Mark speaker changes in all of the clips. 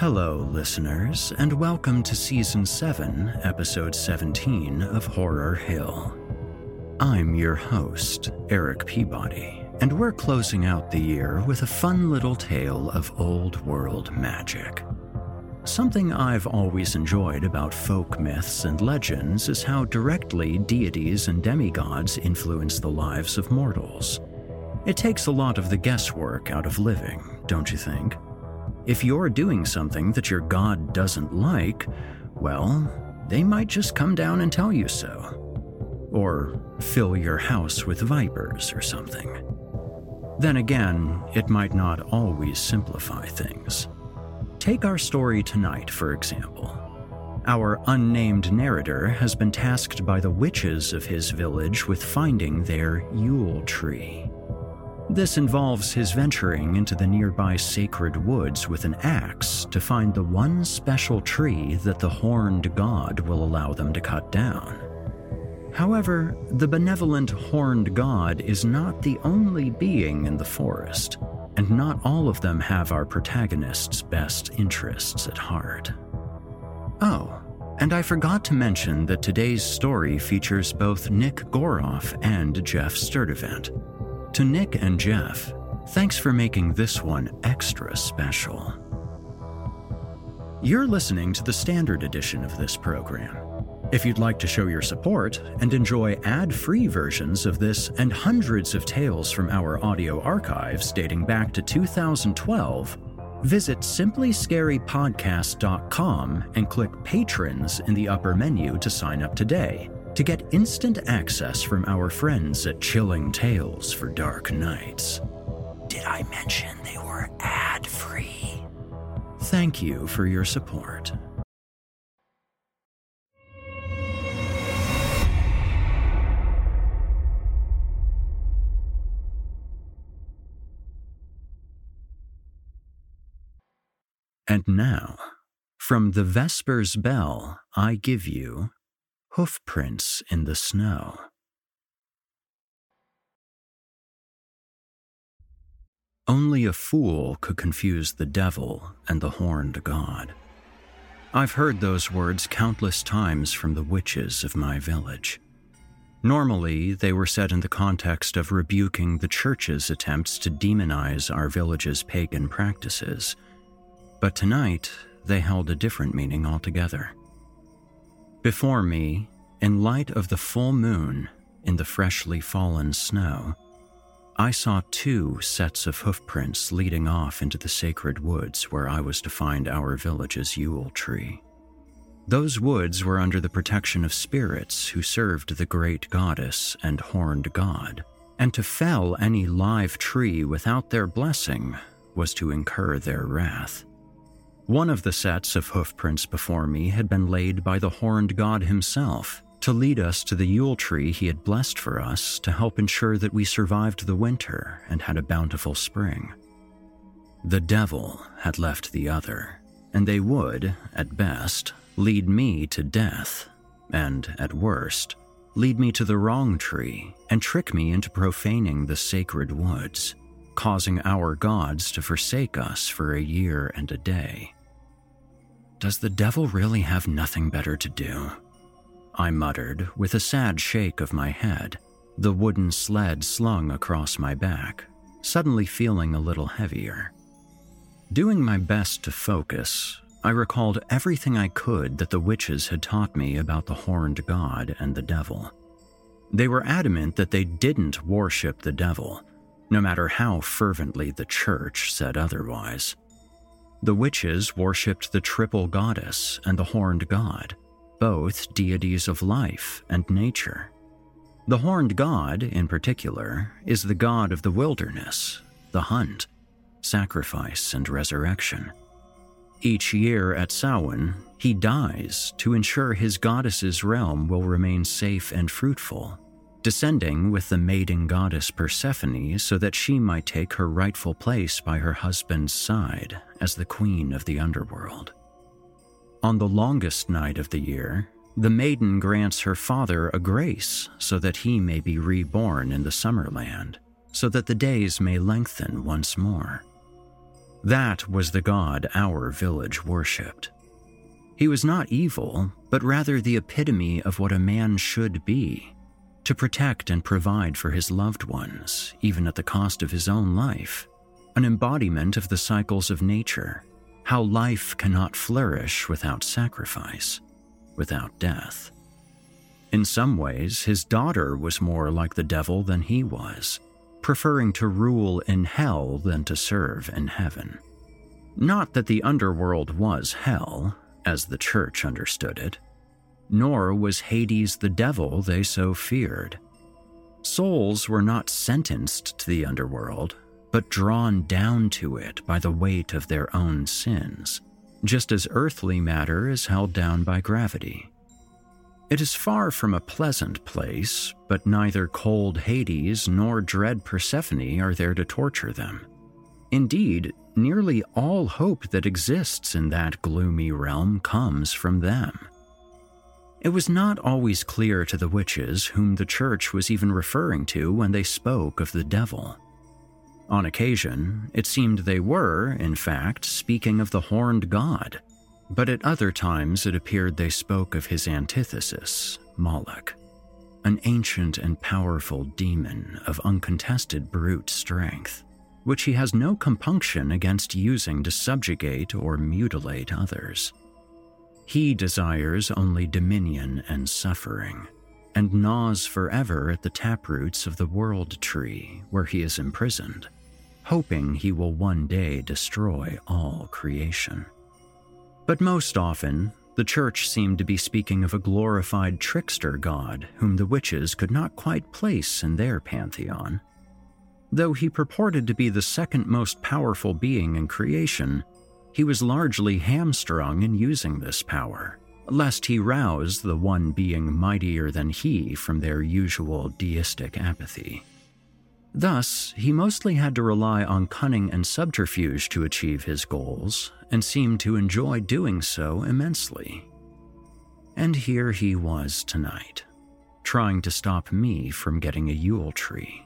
Speaker 1: Hello, listeners, and welcome to Season 7, Episode 17 of Horror Hill. I'm your host, Erik Peabody, and we're closing out the year with a fun little tale of old world magic. Something I've always enjoyed about folk myths and legends is how directly deities and demigods influence the lives of mortals. It takes a lot of the guesswork out of living, don't you think? If you're doing something that your god doesn't like, well, they might just come down and tell you so. Or fill your house with vipers or something. Then again, it might not always simplify things. Take our story tonight, for example. Our unnamed narrator has been tasked by the witches of his village with finding their Yule tree. This involves his venturing into the nearby sacred woods with an axe to find the one special tree that the horned god will allow them to cut down. However, the benevolent horned god is not the only being in the forest, and not all of them have our protagonist's best interests at heart. Oh, and I forgot to mention that today's story features both Nick Goroff and Geoff Sturtevant. To Nick and Geoff, thanks for making this one extra special. You're listening to the standard edition of this program. If you'd like to show your support and enjoy ad free versions of this and hundreds of tales from our audio archives dating back to 2012, Visit simplyscarypodcast.com and click Patrons in the upper menu to sign up today to get instant access from our friends at Chilling Tales for Dark Nights. Did I mention they were ad free? Thank you for your support. And now, from the Vespers Bell, I give you Hoofprints in the Snow. Only a fool could confuse the devil and the horned god. I've heard those words countless times from the witches of my village. Normally, they were said in the context of rebuking the church's attempts to demonize our village's pagan practices but tonight, they held a different meaning altogether. Before me, in light of the full moon in the freshly fallen snow, I saw two sets of hoofprints leading off into the sacred woods where I was to find our village's Yule tree. Those woods were under the protection of spirits who served the great goddess and horned god, and to fell any live tree without their blessing was to incur their wrath. One of the sets of hoofprints before me had been laid by the horned god himself to lead us to the Yule tree he had blessed for us to help ensure that we survived the winter and had a bountiful spring. The devil had left the other, and they would, at best, lead me to death, and, at worst, lead me to the wrong tree and trick me into profaning the sacred woods, causing our gods to forsake us for a year and a day. Does the devil really have nothing better to do? I muttered with a sad shake of my head, the wooden sled slung across my back, suddenly feeling a little heavier. Doing my best to focus, I recalled everything I could that the witches had taught me about the horned god and the devil. They were adamant that they didn't worship the devil, no matter how fervently the church said otherwise. The witches worshipped the triple goddess and the horned god, both deities of life and nature. The horned god, in particular, is the god of the wilderness, the hunt, sacrifice, and resurrection. Each year at Samhain, he dies to ensure his goddess's realm will remain safe and fruitful descending with the maiden goddess Persephone so that she might take her rightful place by her husband's side as the queen of the underworld. On the longest night of the year, the maiden grants her father a grace so that he may be reborn in the Summerland, so that the days may lengthen once more. That was the god our village worshipped. He was not evil, but rather the epitome of what a man should be to protect and provide for his loved ones, even at the cost of his own life, an embodiment of the cycles of nature, how life cannot flourish without sacrifice, without death. In some ways, his daughter was more like the devil than he was, preferring to rule in hell than to serve in heaven. Not that the underworld was hell, as the church understood it, nor was Hades the devil they so feared. Souls were not sentenced to the underworld, but drawn down to it by the weight of their own sins, just as earthly matter is held down by gravity. It is far from a pleasant place, but neither cold Hades nor dread Persephone are there to torture them. Indeed, nearly all hope that exists in that gloomy realm comes from them. It was not always clear to the witches whom the church was even referring to when they spoke of the devil. On occasion, it seemed they were, in fact, speaking of the horned god, but at other times it appeared they spoke of his antithesis, Moloch, an ancient and powerful demon of uncontested brute strength, which he has no compunction against using to subjugate or mutilate others. He desires only dominion and suffering, and gnaws forever at the taproots of the world tree where he is imprisoned, hoping he will one day destroy all creation. But most often, the church seemed to be speaking of a glorified trickster god whom the witches could not quite place in their pantheon. Though he purported to be the second most powerful being in creation, he was largely hamstrung in using this power, lest he rouse the one being mightier than he from their usual deistic apathy. Thus, he mostly had to rely on cunning and subterfuge to achieve his goals, and seemed to enjoy doing so immensely. And here he was tonight, trying to stop me from getting a Yule tree.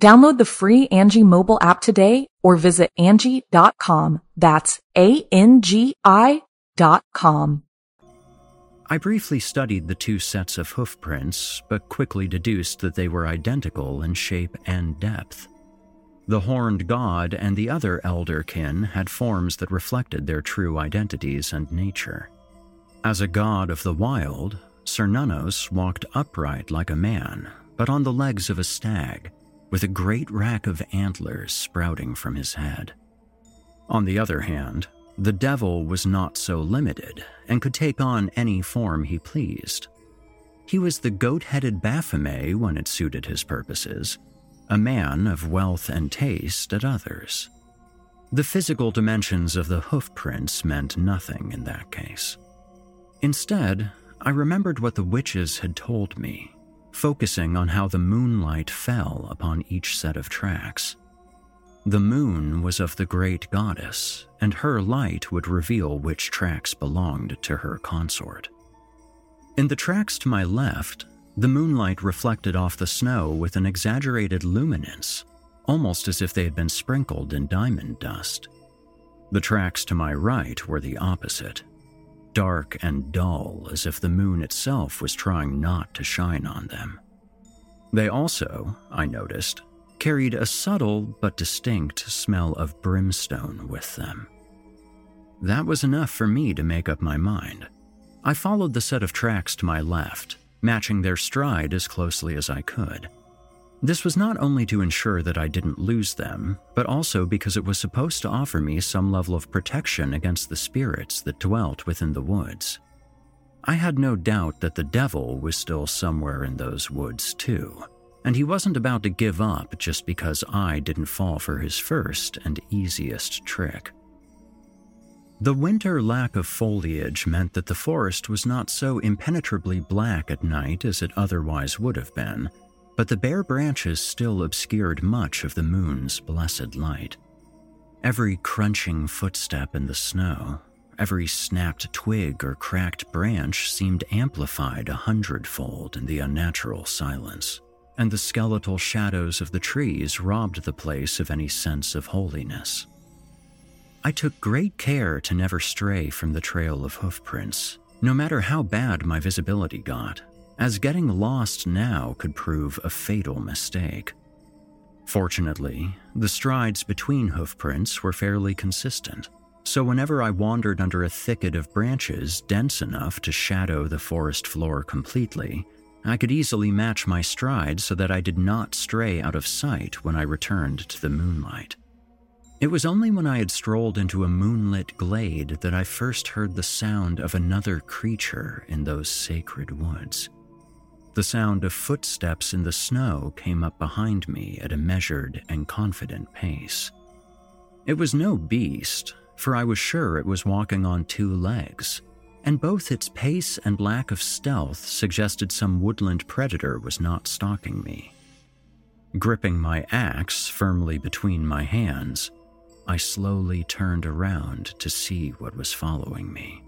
Speaker 2: Download the free Angi mobile app today or visit Angi.com. That's A-N-G-I dot com.
Speaker 1: I briefly studied the two sets of hoof prints, but quickly deduced that they were identical in shape and depth. The horned god and the other elder kin had forms that reflected their true identities and nature. As a god of the wild, Cernunnos walked upright like a man, but on the legs of a stag, with a great rack of antlers sprouting from his head. On the other hand, the devil was not so limited and could take on any form he pleased. He was the goat headed Baphomet when it suited his purposes, a man of wealth and taste at others. The physical dimensions of the hoof prints meant nothing in that case. Instead, I remembered what the witches had told me, focusing on how the moonlight fell upon each set of tracks. The moon was of the great goddess, and her light would reveal which tracks belonged to her consort. In the tracks to my left, the moonlight reflected off the snow with an exaggerated luminance, almost as if they had been sprinkled in diamond dust. The tracks to my right were the opposite, dark and dull as if the moon itself was trying not to shine on them. They also, I noticed, carried a subtle but distinct smell of brimstone with them. That was enough for me to make up my mind. I followed the set of tracks to my left matching their stride as closely as I could. This was not only to ensure that I didn't lose them, but also because it was supposed to offer me some level of protection against the spirits that dwelt within the woods. I had no doubt that the devil was still somewhere in those woods, too, and he wasn't about to give up just because I didn't fall for his first and easiest trick. The winter lack of foliage meant that the forest was not so impenetrably black at night as it otherwise would have been, but the bare branches still obscured much of the moon's blessed light. Every crunching footstep in the snow, every snapped twig or cracked branch seemed amplified a hundredfold in the unnatural silence, and the skeletal shadows of the trees robbed the place of any sense of holiness. I took great care to never stray from the trail of hoofprints, no matter how bad my visibility got, as getting lost now could prove a fatal mistake. Fortunately, the strides between hoofprints were fairly consistent, so whenever I wandered under a thicket of branches dense enough to shadow the forest floor completely, I could easily match my stride so that I did not stray out of sight when I returned to the moonlight. It was only when I had strolled into a moonlit glade that I first heard the sound of another creature in those sacred woods. The sound of footsteps in the snow came up behind me at a measured and confident pace. It was no beast, for I was sure it was walking on two legs, and both its pace and lack of stealth suggested some woodland predator was not stalking me. Gripping my axe firmly between my hands, I slowly turned around to see what was following me.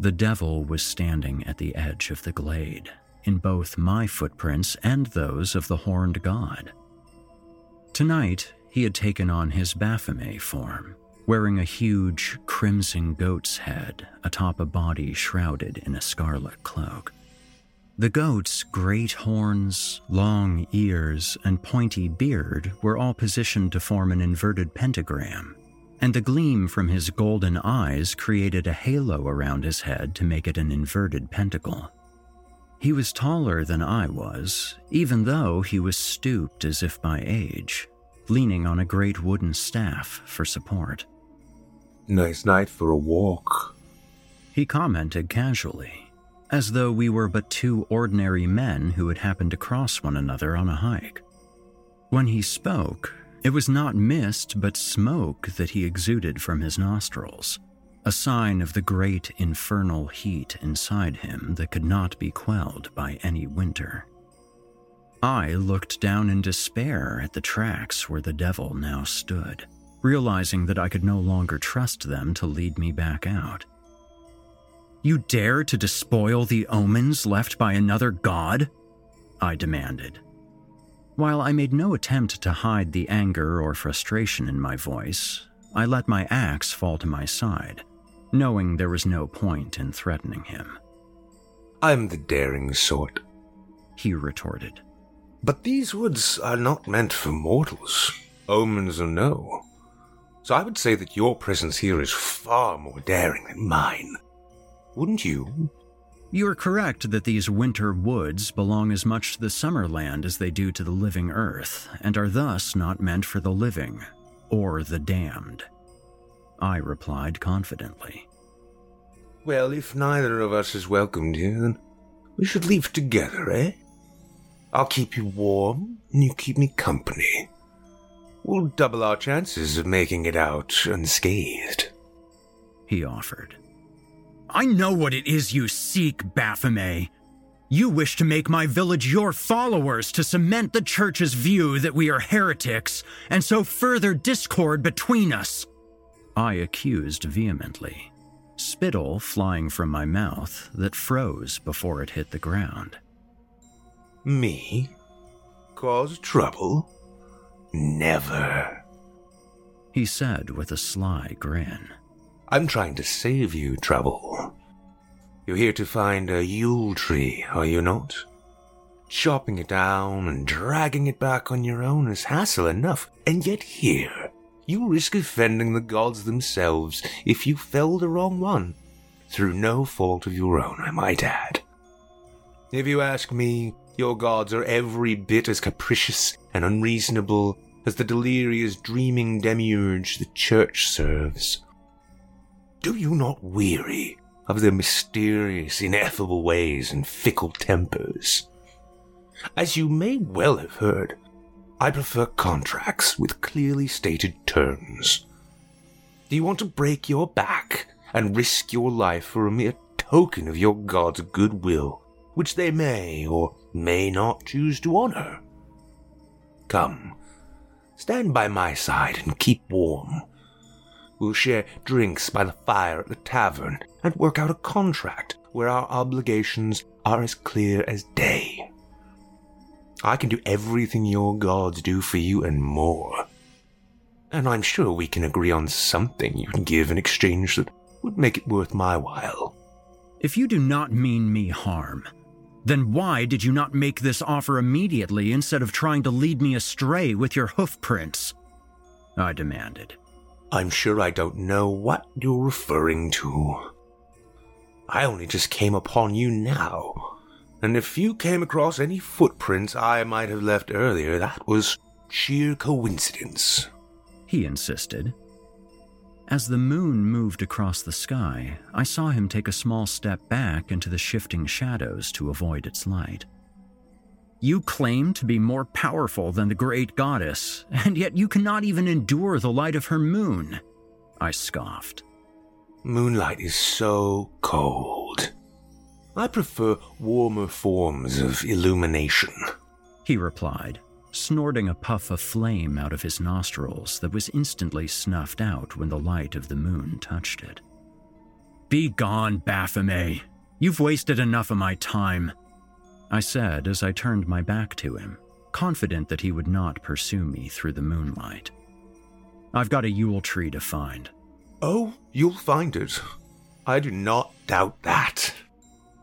Speaker 1: The devil was standing at the edge of the glade, in both my footprints and those of the horned god. Tonight, he had taken on his Baphomet form, wearing a huge crimson goat's head atop a body shrouded in a scarlet cloak. The goat's great horns, long ears, and pointy beard were all positioned to form an inverted pentagram, and the gleam from his golden eyes created a halo around his head to make it an inverted pentacle. He was taller than I was, even though he was stooped as if by age, leaning on a great wooden staff for support.
Speaker 3: Nice night for a walk.
Speaker 1: He commented casually, as though we were but two ordinary men who had happened to cross one another on a hike. When he spoke, it was not mist but smoke that he exuded from his nostrils, a sign of the great infernal heat inside him that could not be quelled by any winter. I looked down in despair at the tracks where the devil now stood, realizing that I could no longer trust them to lead me back out. You dare to despoil the omens left by another god? I demanded. While I made no attempt to hide the anger or frustration in my voice, I let my axe fall to my side, knowing there was no point in threatening him.
Speaker 3: I'm the daring sort,
Speaker 1: he retorted.
Speaker 3: But these woods are not meant for mortals, omens or no. So I would say that your presence here is far more daring than mine wouldn't you?
Speaker 1: You are correct that these winter woods belong as much to the summer land as they do to the living earth, and are thus not meant for the living or the damned. I replied confidently.
Speaker 3: Well, if neither of us is welcomed here, then we should leave together, eh? I'll keep you warm, and you keep me company. We'll double our chances of making it out unscathed.
Speaker 1: He offered. I know what it is you seek, Baphomet. You wish to make my village your followers to cement the church's view that we are heretics and so further discord between us. I accused vehemently, spittle flying from my mouth that froze before it hit the ground.
Speaker 3: Me? Cause trouble? Never.
Speaker 1: He said with a sly grin.
Speaker 3: I'm trying to save you trouble. You're here to find a Yule tree, are you not? Chopping it down and dragging it back on your own is hassle enough, and yet here, you risk offending the gods themselves if you fell the wrong one, through no fault of your own, I might add. If you ask me, your gods are every bit as capricious and unreasonable as the delirious dreaming demiurge the church serves. Do you not weary of their mysterious, ineffable ways and fickle tempers? As you may well have heard, I prefer contracts with clearly stated terms. Do you want to break your back and risk your life for a mere token of your god's goodwill, which they may or may not choose to honor? Come, stand by my side and keep warm We'll share drinks by the fire at the tavern and work out a contract where our obligations are as clear as day. I can do everything your gods do for you and more. And I'm sure we can agree on something you can give in exchange that would make it worth my while.
Speaker 1: If you do not mean me harm, then why did you not make this offer immediately instead of trying to lead me astray with your hoofprints? I demanded.
Speaker 3: I'm sure I don't know what you're referring to. I only just came upon you now, and if you came across any footprints I might have left earlier, that was sheer coincidence.
Speaker 1: He insisted. As the moon moved across the sky, I saw him take a small step back into the shifting shadows to avoid its light. You claim to be more powerful than the great goddess, and yet you cannot even endure the light of her moon. I scoffed.
Speaker 3: moonlight is so cold. I prefer warmer forms of illumination,
Speaker 1: he replied, snorting a puff of flame out of his nostrils that was instantly snuffed out when the light of the moon touched it. Be gone, Baphomet. You've wasted enough of my time, I said as I turned my back to him, confident that he would not pursue me through the moonlight. I've got a Yule tree to find.
Speaker 3: Oh, you'll find it. I do not doubt that.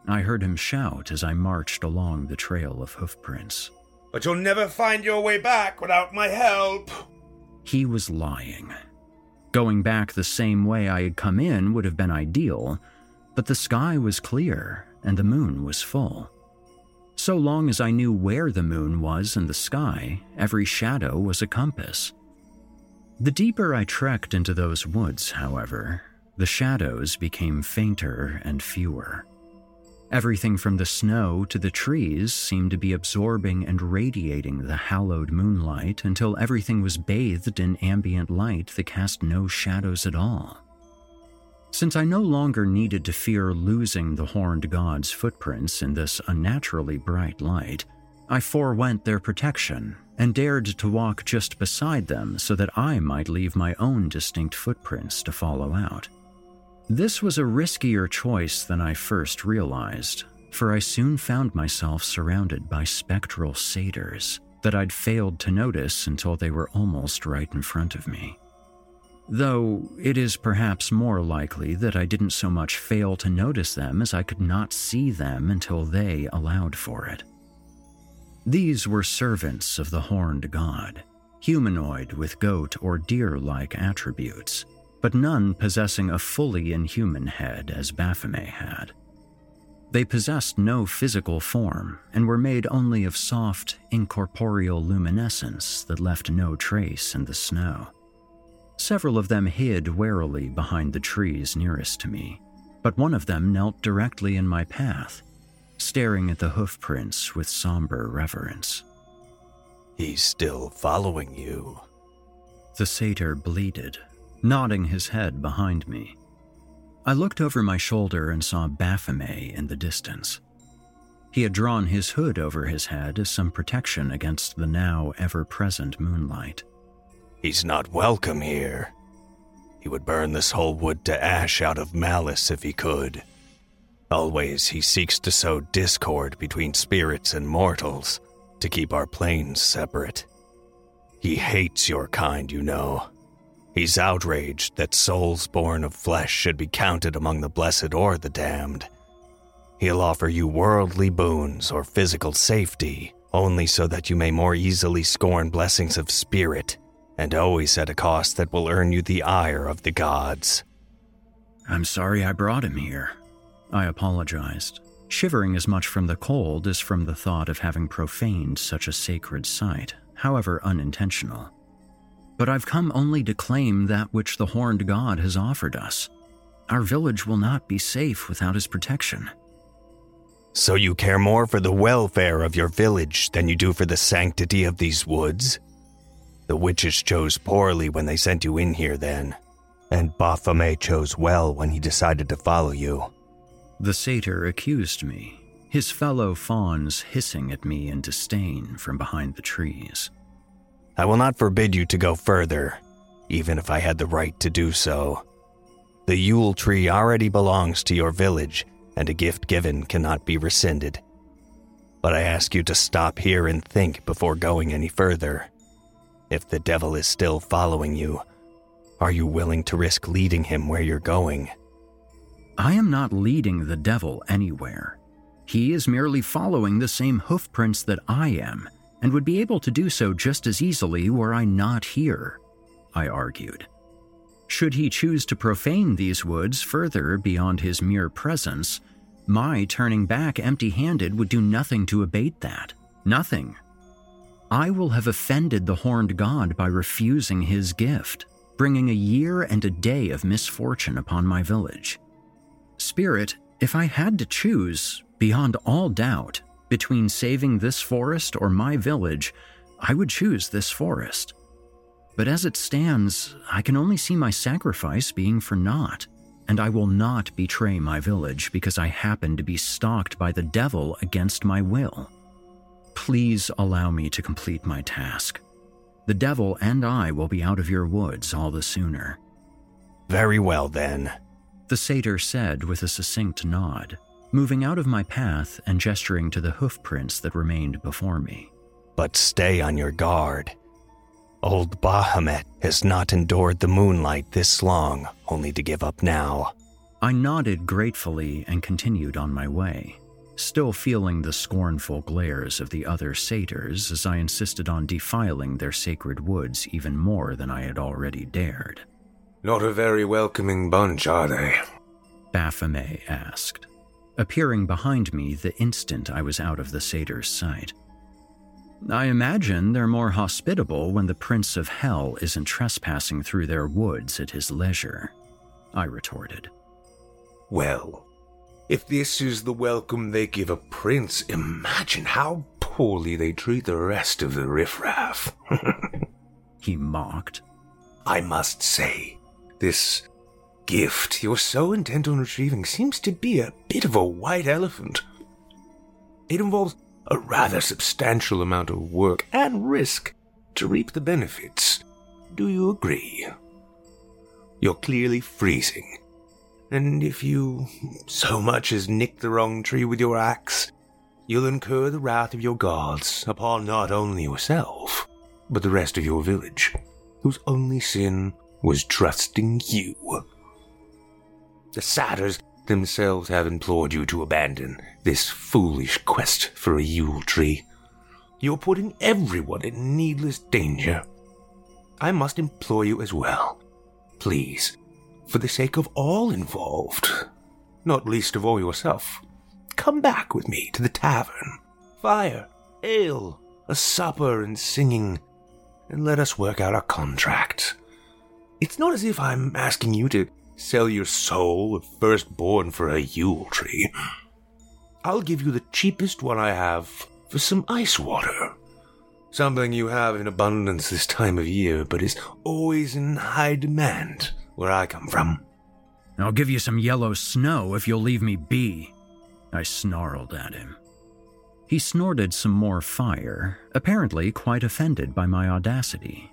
Speaker 1: I heard him shout as I marched along the trail of hoofprints.
Speaker 3: But you'll never find your way back without my help.
Speaker 1: He was lying. Going back the same way I had come in would have been ideal, but the sky was clear and the moon was full. So long as I knew where the moon was in the sky, every shadow was a compass. The deeper I trekked into those woods, however, the shadows became fainter and fewer. Everything from the snow to the trees seemed to be absorbing and radiating the hallowed moonlight until everything was bathed in ambient light that cast no shadows at all. Since I no longer needed to fear losing the horned god's footprints in this unnaturally bright light, I forewent their protection and dared to walk just beside them so that I might leave my own distinct footprints to follow out. This was a riskier choice than I first realized, for I soon found myself surrounded by spectral satyrs that I'd failed to notice until they were almost right in front of me. Though it is perhaps more likely that I didn't so much fail to notice them as I could not see them until they allowed for it. These were servants of the horned god, humanoid with goat or deer like attributes but none possessing a fully inhuman head as Baphomet had. They possessed no physical form and were made only of soft, incorporeal luminescence that left no trace in the snow. Several of them hid warily behind the trees nearest to me, but one of them knelt directly in my path, staring at the hoofprints with somber reverence.
Speaker 4: He's still following you.
Speaker 1: The satyr bleated, nodding his head behind me. I looked over my shoulder and saw Baphomet in the distance. He had drawn his hood over his head as some protection against the now ever present moonlight.
Speaker 4: He's not welcome here. He would burn this whole wood to ash out of malice if he could. Always he seeks to sow discord between spirits and mortals to keep our planes separate. He hates your kind, you know. He's outraged that souls born of flesh should be counted among the blessed or the damned. He'll offer you worldly boons or physical safety only so that you may more easily scorn blessings of spirit, and always at a cost that will earn you the ire of the gods.
Speaker 1: I'm sorry I brought him here. I apologized, shivering as much from the cold as from the thought of having profaned such a sacred site, however unintentional but I've come only to claim that which the horned god has offered us. Our village will not be safe without his protection.
Speaker 4: So you care more for the welfare of your village than you do for the sanctity of these woods? The witches chose poorly when they sent you in here, then, and Baphomet chose well when he decided to follow you.
Speaker 1: The satyr accused me, his fellow fauns hissing at me in disdain from behind the trees.
Speaker 4: I will not forbid you to go further, even if I had the right to do so. The Yule tree already belongs to your village, and a gift given cannot be rescinded. But I ask you to stop here and think before going any further. If the devil is still following you, are you willing to risk leading him where you're going?
Speaker 1: I am not leading the devil anywhere. He is merely following the same hoofprints that I am and would be able to do so just as easily were I not here, I argued. Should he choose to profane these woods further beyond his mere presence, my turning back empty handed would do nothing to abate that. Nothing. I will have offended the horned god by refusing his gift, bringing a year and a day of misfortune upon my village. Spirit, if I had to choose, beyond all doubt, between saving this forest or my village, I would choose this forest. But as it stands, I can only see my sacrifice being for naught. and I will not betray my village because I happen to be stalked by the devil against my will. Please allow me to complete my task. The devil and I will be out of your woods all the sooner.
Speaker 4: Very well, then,
Speaker 1: the satyr said with a succinct nod, moving out of my path and gesturing to the hoof prints that remained before me.
Speaker 4: But stay on your guard. Old Baphomet has not endured the moonlight this long, only to give up now.
Speaker 1: I nodded gratefully and continued on my way, still feeling the scornful glares of the other satyrs as I insisted on defiling their sacred woods even more than I had already dared.
Speaker 3: Not a very welcoming bunch, are they?
Speaker 1: Baphomet asked, appearing behind me the instant I was out of the satyr's sight. I imagine they're more hospitable when the Prince of Hell isn't trespassing through their woods at his leisure, I retorted.
Speaker 3: Well, if this is the welcome they give a prince, imagine how poorly they treat the rest of the riffraff.
Speaker 1: he mocked.
Speaker 3: I must say, this gift you're so intent on retrieving seems to be a bit of a white elephant. It involves a rather substantial amount of work and risk to reap the benefits. Do you agree? You're clearly freezing. And if you so much as nick the wrong tree with your axe, you'll incur the wrath of your gods upon not only yourself, but the rest of your village, whose only sin was trusting you. The satyrs themselves have implored you to abandon this foolish quest for a Yule tree. You're putting everyone in needless danger. I must implore you as well. Please, for the sake of all involved, not least of all yourself, come back with me to the tavern. Fire, ale, a supper, and singing, and let us work out our contract. It's not as if I'm asking you to sell your soul firstborn for a Yule tree. I'll give you the cheapest one I have for some ice water. Something you have in abundance this time of year, but is always in high demand where I come from.
Speaker 1: I'll give you some yellow snow if you'll leave me be, I snarled at him. He snorted some more fire, apparently quite offended by my audacity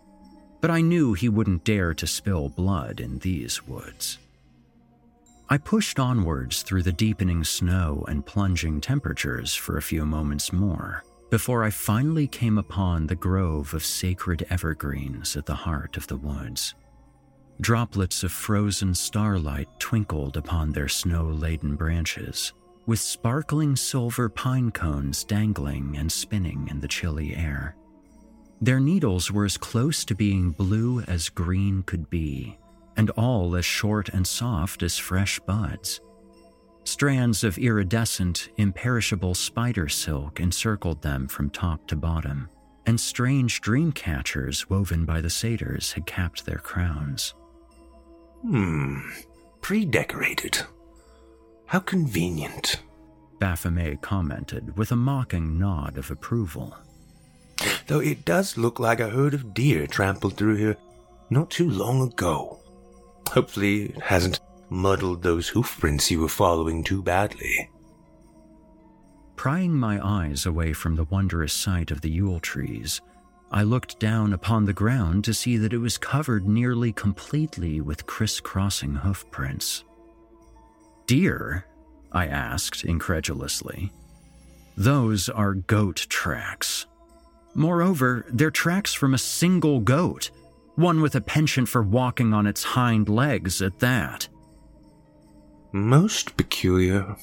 Speaker 1: but I knew he wouldn't dare to spill blood in these woods. I pushed onwards through the deepening snow and plunging temperatures for a few moments more before I finally came upon the grove of sacred evergreens at the heart of the woods. Droplets of frozen starlight twinkled upon their snow laden branches, with sparkling silver pine cones dangling and spinning in the chilly air. Their needles were as close to being blue as green could be, and all as short and soft as fresh buds. Strands of iridescent, imperishable spider silk encircled them from top to bottom, and strange dream catchers woven by the satyrs had capped their crowns.
Speaker 3: Hmm, pre decorated. How convenient,
Speaker 1: Baphomet commented with a mocking nod of approval
Speaker 3: though it does look like a herd of deer trampled through here not too long ago. Hopefully, it hasn't muddled those hoof prints you were following too badly.
Speaker 1: Prying my eyes away from the wondrous sight of the Yule trees, I looked down upon the ground to see that it was covered nearly completely with crisscrossing hoof prints. Deer? I asked incredulously. Those are goat tracks. Moreover, they're tracks from a single goat, one with a penchant for walking on its hind legs at that.
Speaker 3: Most peculiar.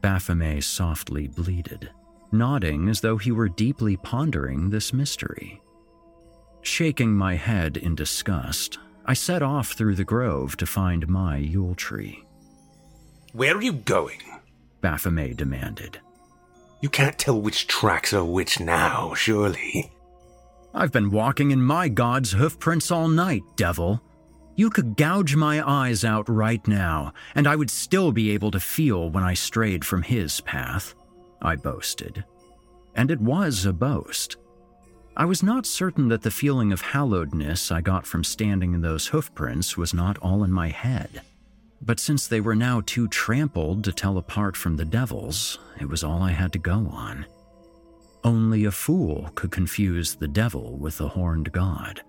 Speaker 1: Baphomet softly bleated, nodding as though he were deeply pondering this mystery. Shaking my head in disgust, I set off through the grove to find my Yule tree.
Speaker 3: Where are you going?
Speaker 1: Baphomet demanded.
Speaker 3: You can't tell which tracks are which now, surely.
Speaker 1: I've been walking in my god's hoofprints all night, devil. You could gouge my eyes out right now, and I would still be able to feel when I strayed from his path, I boasted. And it was a boast. I was not certain that the feeling of hallowedness I got from standing in those hoofprints was not all in my head. But since they were now too trampled to tell apart from the devils, it was all I had to go on. Only a fool could confuse the devil with the horned god,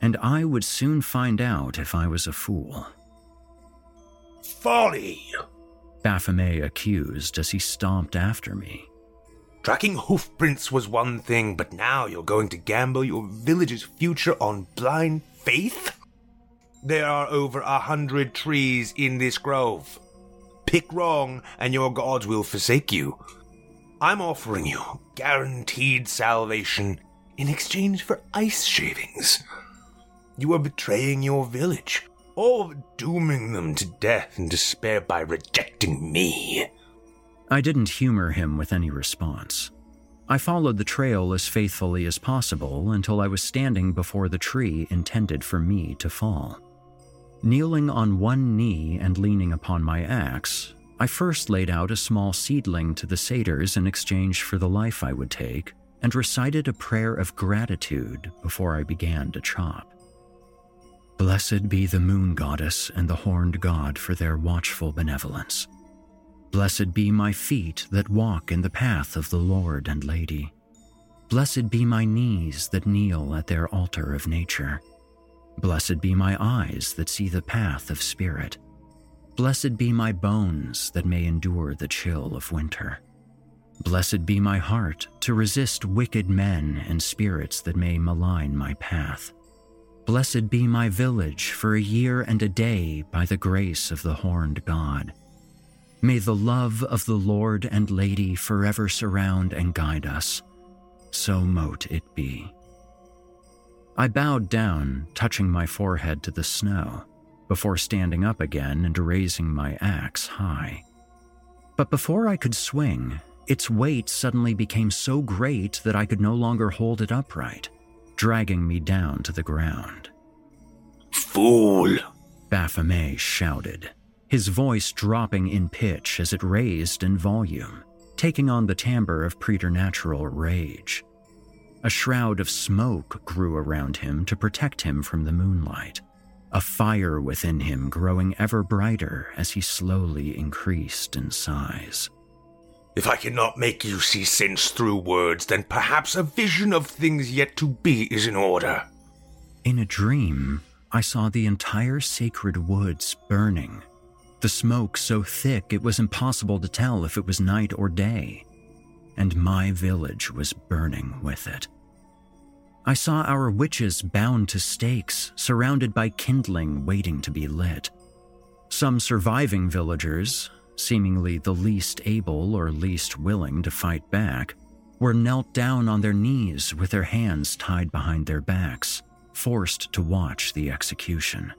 Speaker 1: and I would soon find out if I was a fool.
Speaker 3: Folly!
Speaker 1: Baphomet accused as he stomped after me.
Speaker 3: Tracking hoofprints was one thing, but now you're going to gamble your village's future on blind faith? There are over a hundred trees in this grove. Pick wrong, and your gods will forsake you. I'm offering you guaranteed salvation in exchange for ice shavings. You are betraying your village, or dooming them to death and despair by rejecting me.
Speaker 1: I didn't humor him with any response. I followed the trail as faithfully as possible until I was standing before the tree intended for me to fall. Kneeling on one knee and leaning upon my axe, I first laid out a small seedling to the satyrs in exchange for the life I would take and recited a prayer of gratitude before I began to chop. Blessed be the moon goddess and the horned god for their watchful benevolence. Blessed be my feet that walk in the path of the Lord and Lady. Blessed be my knees that kneel at their altar of nature. Blessed be my eyes that see the path of spirit. Blessed be my bones that may endure the chill of winter. Blessed be my heart to resist wicked men and spirits that may malign my path. Blessed be my village for a year and a day by the grace of the horned God. May the love of the Lord and Lady forever surround and guide us. So mote it be. I bowed down, touching my forehead to the snow, before standing up again and raising my axe high. But before I could swing, its weight suddenly became so great that I could no longer hold it upright, dragging me down to the ground.
Speaker 3: Fool!
Speaker 1: Baphomet shouted his voice dropping in pitch as it raised in volume, taking on the timbre of preternatural rage. A shroud of smoke grew around him to protect him from the moonlight, a fire within him growing ever brighter as he slowly increased in size.
Speaker 3: If I cannot make you see sense through words, then perhaps a vision of things yet to be is in order.
Speaker 1: In a dream, I saw the entire sacred woods burning the smoke so thick it was impossible to tell if it was night or day, and my village was burning with it. I saw our witches bound to stakes, surrounded by kindling waiting to be lit. Some surviving villagers, seemingly the least able or least willing to fight back, were knelt down on their knees with their hands tied behind their backs, forced to watch the execution.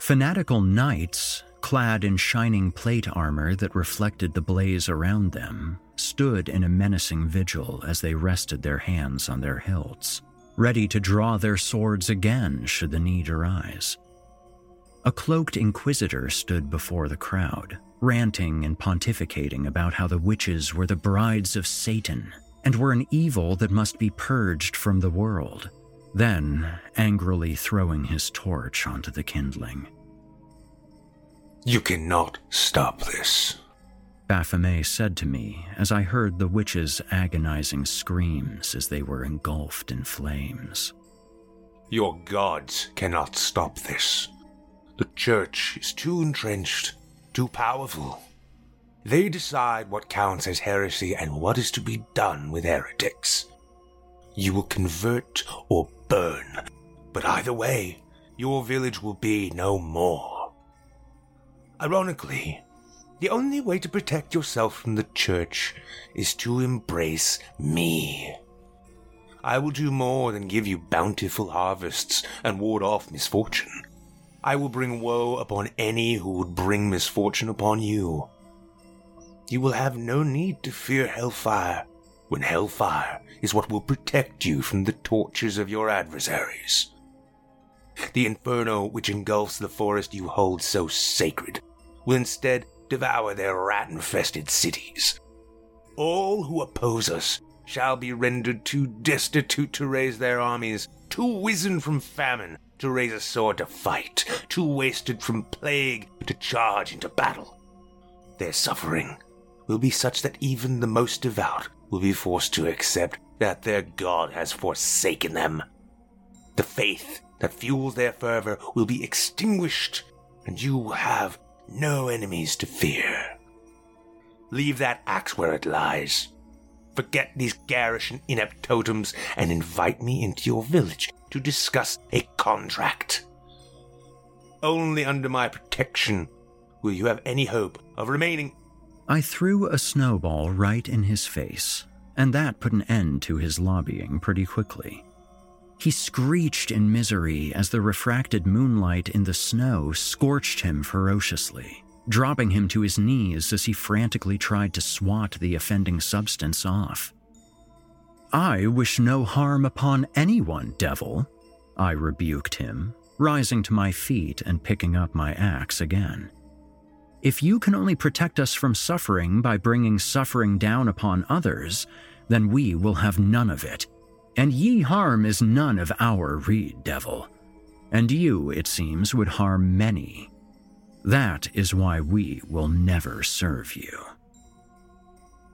Speaker 1: Fanatical knights, clad in shining plate armor that reflected the blaze around them, stood in a menacing vigil as they rested their hands on their hilts, ready to draw their swords again should the need arise. A cloaked inquisitor stood before the crowd, ranting and pontificating about how the witches were the brides of Satan and were an evil that must be purged from the world, then angrily throwing his torch onto the kindling.
Speaker 3: You cannot stop this.
Speaker 1: Baphomet said to me as I heard the witches' agonizing screams as they were engulfed in flames.
Speaker 3: Your gods cannot stop this. The church is too entrenched, too powerful. They decide what counts as heresy and what is to be done with heretics. You will convert or burn, but either way, your village will be no more. Ironically, the only way to protect yourself from the church is to embrace me. I will do more than give you bountiful harvests and ward off misfortune. I will bring woe upon any who would bring misfortune upon you. You will have no need to fear hellfire, when hellfire is what will protect you from the tortures of your adversaries. The inferno which engulfs the forest you hold so sacred will instead devour their rat infested cities. All who oppose us shall be rendered too destitute to raise their armies, too wizened from famine to raise a sword to fight, too wasted from plague to charge into battle. Their suffering will be such that even the most devout will be forced to accept that their God has forsaken them. The faith that fuels their fervor will be extinguished, and you will have no enemies to fear. Leave that axe where it lies. Forget these garish and inept totems and invite me into your village to discuss a contract. Only under my protection will you have any hope of remaining.
Speaker 1: I threw a snowball right in his face, and that put an end to his lobbying pretty quickly. He screeched in misery as the refracted moonlight in the snow scorched him ferociously, dropping him to his knees as he frantically tried to swat the offending substance off. I wish no harm upon anyone, devil, I rebuked him, rising to my feet and picking up my axe again. If you can only protect us from suffering by bringing suffering down upon others, then we will have none of it and ye harm is none of our Rede devil. And you, it seems, would harm many. That is why we will never serve you.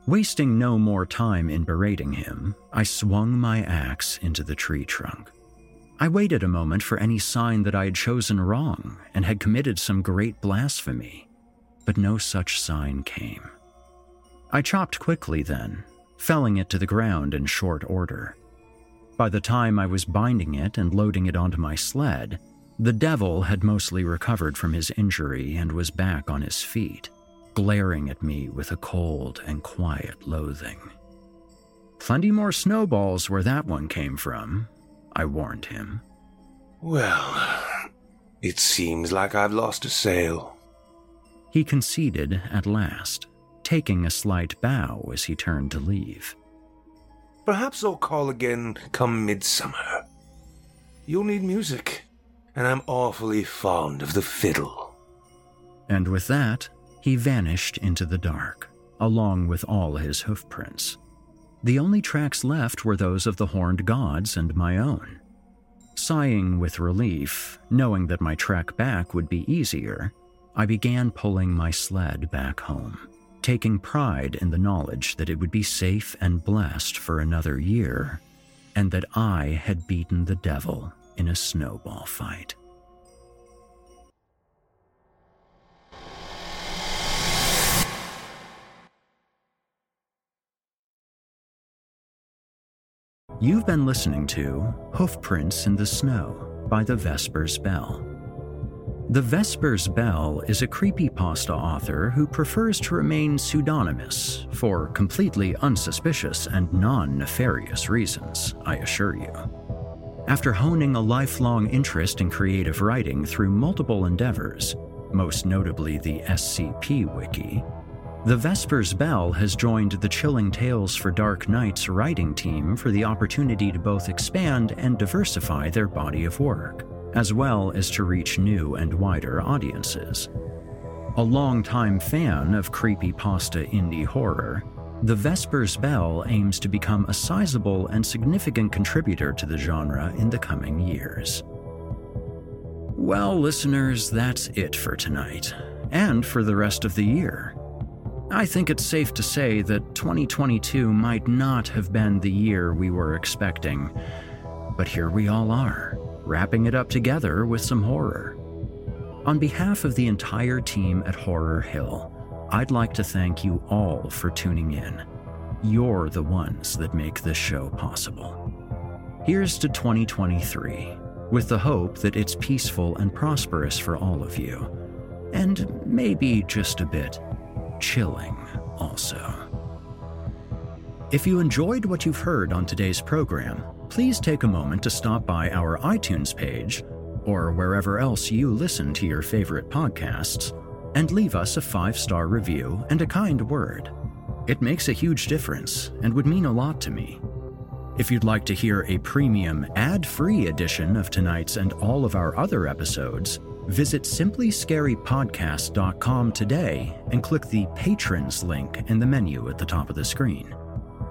Speaker 1: Wasting no more time in berating him, I swung my axe into the tree trunk. I waited a moment for any sign that I had chosen wrong and had committed some great blasphemy, but no such sign came. I chopped quickly then, felling it to the ground in short order. By the time I was binding it and loading it onto my sled, the devil had mostly recovered from his injury and was back on his feet, glaring at me with a cold and quiet loathing. Plenty more snowballs where that one came from, I warned him.
Speaker 3: Well, it seems like I've lost a sale.
Speaker 1: He conceded at last, taking a slight bow as he turned to leave.
Speaker 3: Perhaps I'll call again come midsummer. You'll need music, and I'm awfully fond of the fiddle.
Speaker 1: And with that, he vanished into the dark, along with all his hoofprints. The only tracks left were those of the horned gods and my own. Sighing with relief, knowing that my trek back would be easier, I began pulling my sled back home taking pride in the knowledge that it would be safe and blessed for another year, and that I had beaten the devil in a snowball fight. You've been listening to Hoofprints in the Snow by the Vespers Bell. The Vespers Bell is a creepypasta author who prefers to remain pseudonymous for completely unsuspicious and non nefarious reasons, I assure you. After honing a lifelong interest in creative writing through multiple endeavors, most notably the SCP Wiki, the Vespers Bell has joined the Chilling Tales for Dark Nights writing team for the opportunity to both expand and diversify their body of work as well as to reach new and wider audiences. A longtime fan of creepypasta indie horror, The Vespers Bell aims to become a sizable and significant contributor to the genre in the coming years. Well, listeners, that's it for tonight, and for the rest of the year. I think it's safe to say that 2022 might not have been the year we were expecting, but here we all are wrapping it up together with some horror. On behalf of the entire team at Horror Hill, I'd like to thank you all for tuning in. You're the ones that make this show possible. Here's to 2023, with the hope that it's peaceful and prosperous for all of you, and maybe just a bit chilling also. If you enjoyed what you've heard on today's program, please take a moment to stop by our iTunes page, or wherever else you listen to your favorite podcasts, and leave us a five star review and a kind word. It makes a huge difference and would mean a lot to me. If you'd like to hear a premium, ad free edition of tonight's and all of our other episodes, visit simplyscarypodcast.com today and click the Patrons link in the menu at the top of the screen.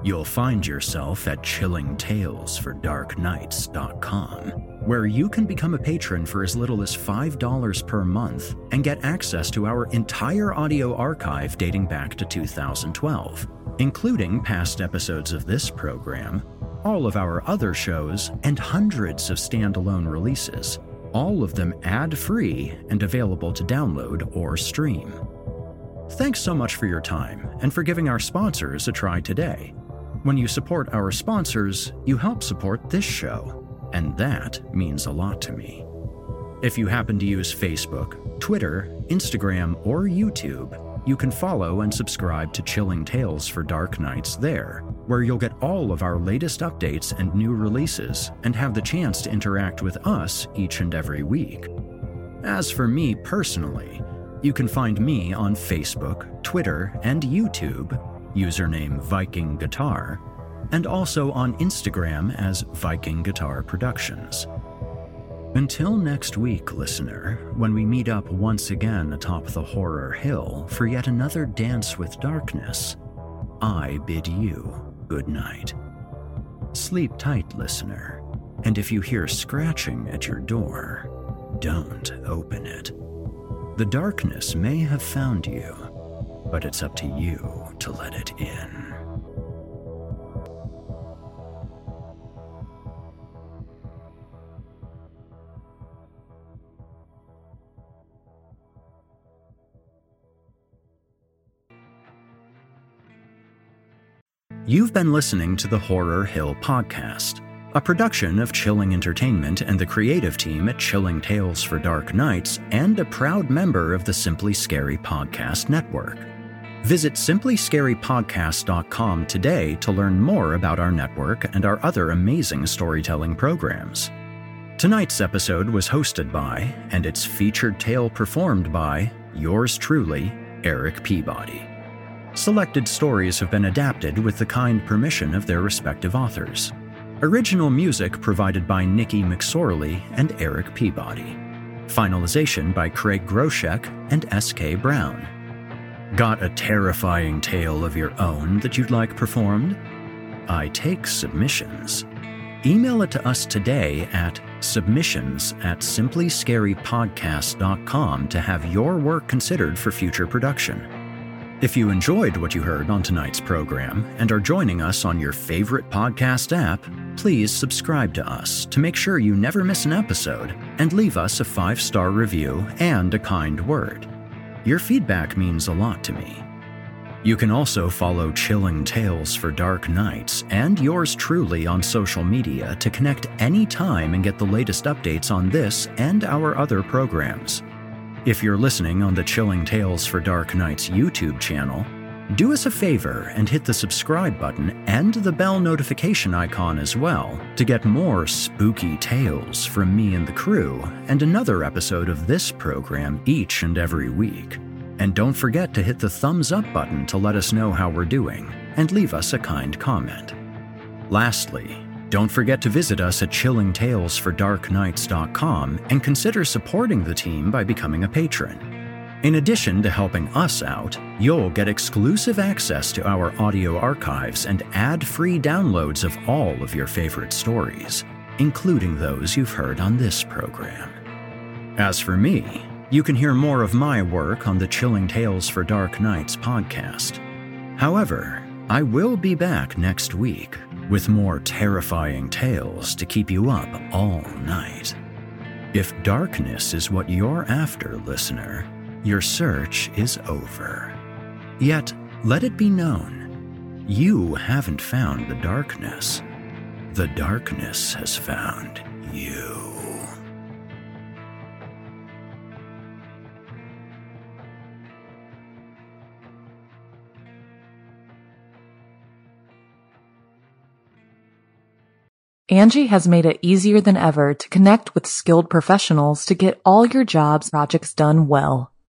Speaker 1: You'll find yourself at chillingtalesfordarknights.com, where you can become a patron for as little as $5 per month and get access to our entire audio archive dating back to 2012, including past episodes of this program, all of our other shows, and hundreds of standalone releases, all of them ad free and available to download or stream. Thanks so much for your time and for giving our sponsors a try today. When you support our sponsors, you help support this show, and that means a lot to me. If you happen to use Facebook, Twitter, Instagram, or YouTube, you can follow and subscribe to Chilling Tales for Dark Nights there, where you'll get all of our latest updates and new releases and have the chance to interact with us each and every week. As for me personally, you can find me on Facebook, Twitter, and YouTube, username Viking Guitar, and also on Instagram as Viking Guitar Productions. Until next week, listener, when we meet up once again atop the Horror Hill for yet another dance with darkness, I bid you good night. Sleep tight, listener, and if you hear scratching at your door, don't open it. The darkness may have found you, but it's up to you to let it in. You've been listening to the Horror Hill Podcast, a production of Chilling Entertainment and the creative team at Chilling Tales for Dark Nights, and a proud member of the Simply Scary Podcast Network. Visit simplyscarypodcast.com today to learn more about our network and our other amazing storytelling programs. Tonight's episode was hosted by, and its featured tale performed by, yours truly, Erik Peabody. Selected stories have been adapted with the kind permission of their respective authors. Original music provided by Nikki McSorley and Erik Peabody. Finalization by Craig Groshek and S.K. Brown. Got a terrifying tale of your own that you'd like performed? I take submissions. Email it to us today at submissions at simplyscarypodcast.com to have your work considered for future production. If you enjoyed what you heard on tonight's program and are joining us on your favorite podcast app, please subscribe to us to make sure you never miss an episode and leave us a five star review and a kind word. Your feedback means a lot to me. You can also follow Chilling Tales for Dark Nights and yours truly on social media to connect anytime and get the latest updates on this and our other programs. If you're listening on the Chilling Tales for Dark Nights YouTube channel, do us a favor and hit the subscribe button and the bell notification icon as well to get more spooky tales from me and the crew and another episode of this program each and every week. And don't forget to hit the thumbs up button to let us know how we're doing and leave us a kind comment. Lastly, don't forget to visit us at chillingtalesfordarknights.com and consider supporting the team by becoming a patron. In addition to helping us out, you'll get exclusive access to our audio archives and ad free downloads of all of your favorite stories, including those you've heard on this program. As for me, you can hear more of my work on the Chilling Tales for Dark Nights podcast. However, I will be back next week with more terrifying tales to keep you up all night. If darkness is what you're after, listener, your search is over. Yet, let it be known, you haven't found the darkness. The darkness has found you.
Speaker 2: Angi has made it easier than ever to connect with skilled professionals to get all your jobs projects done well.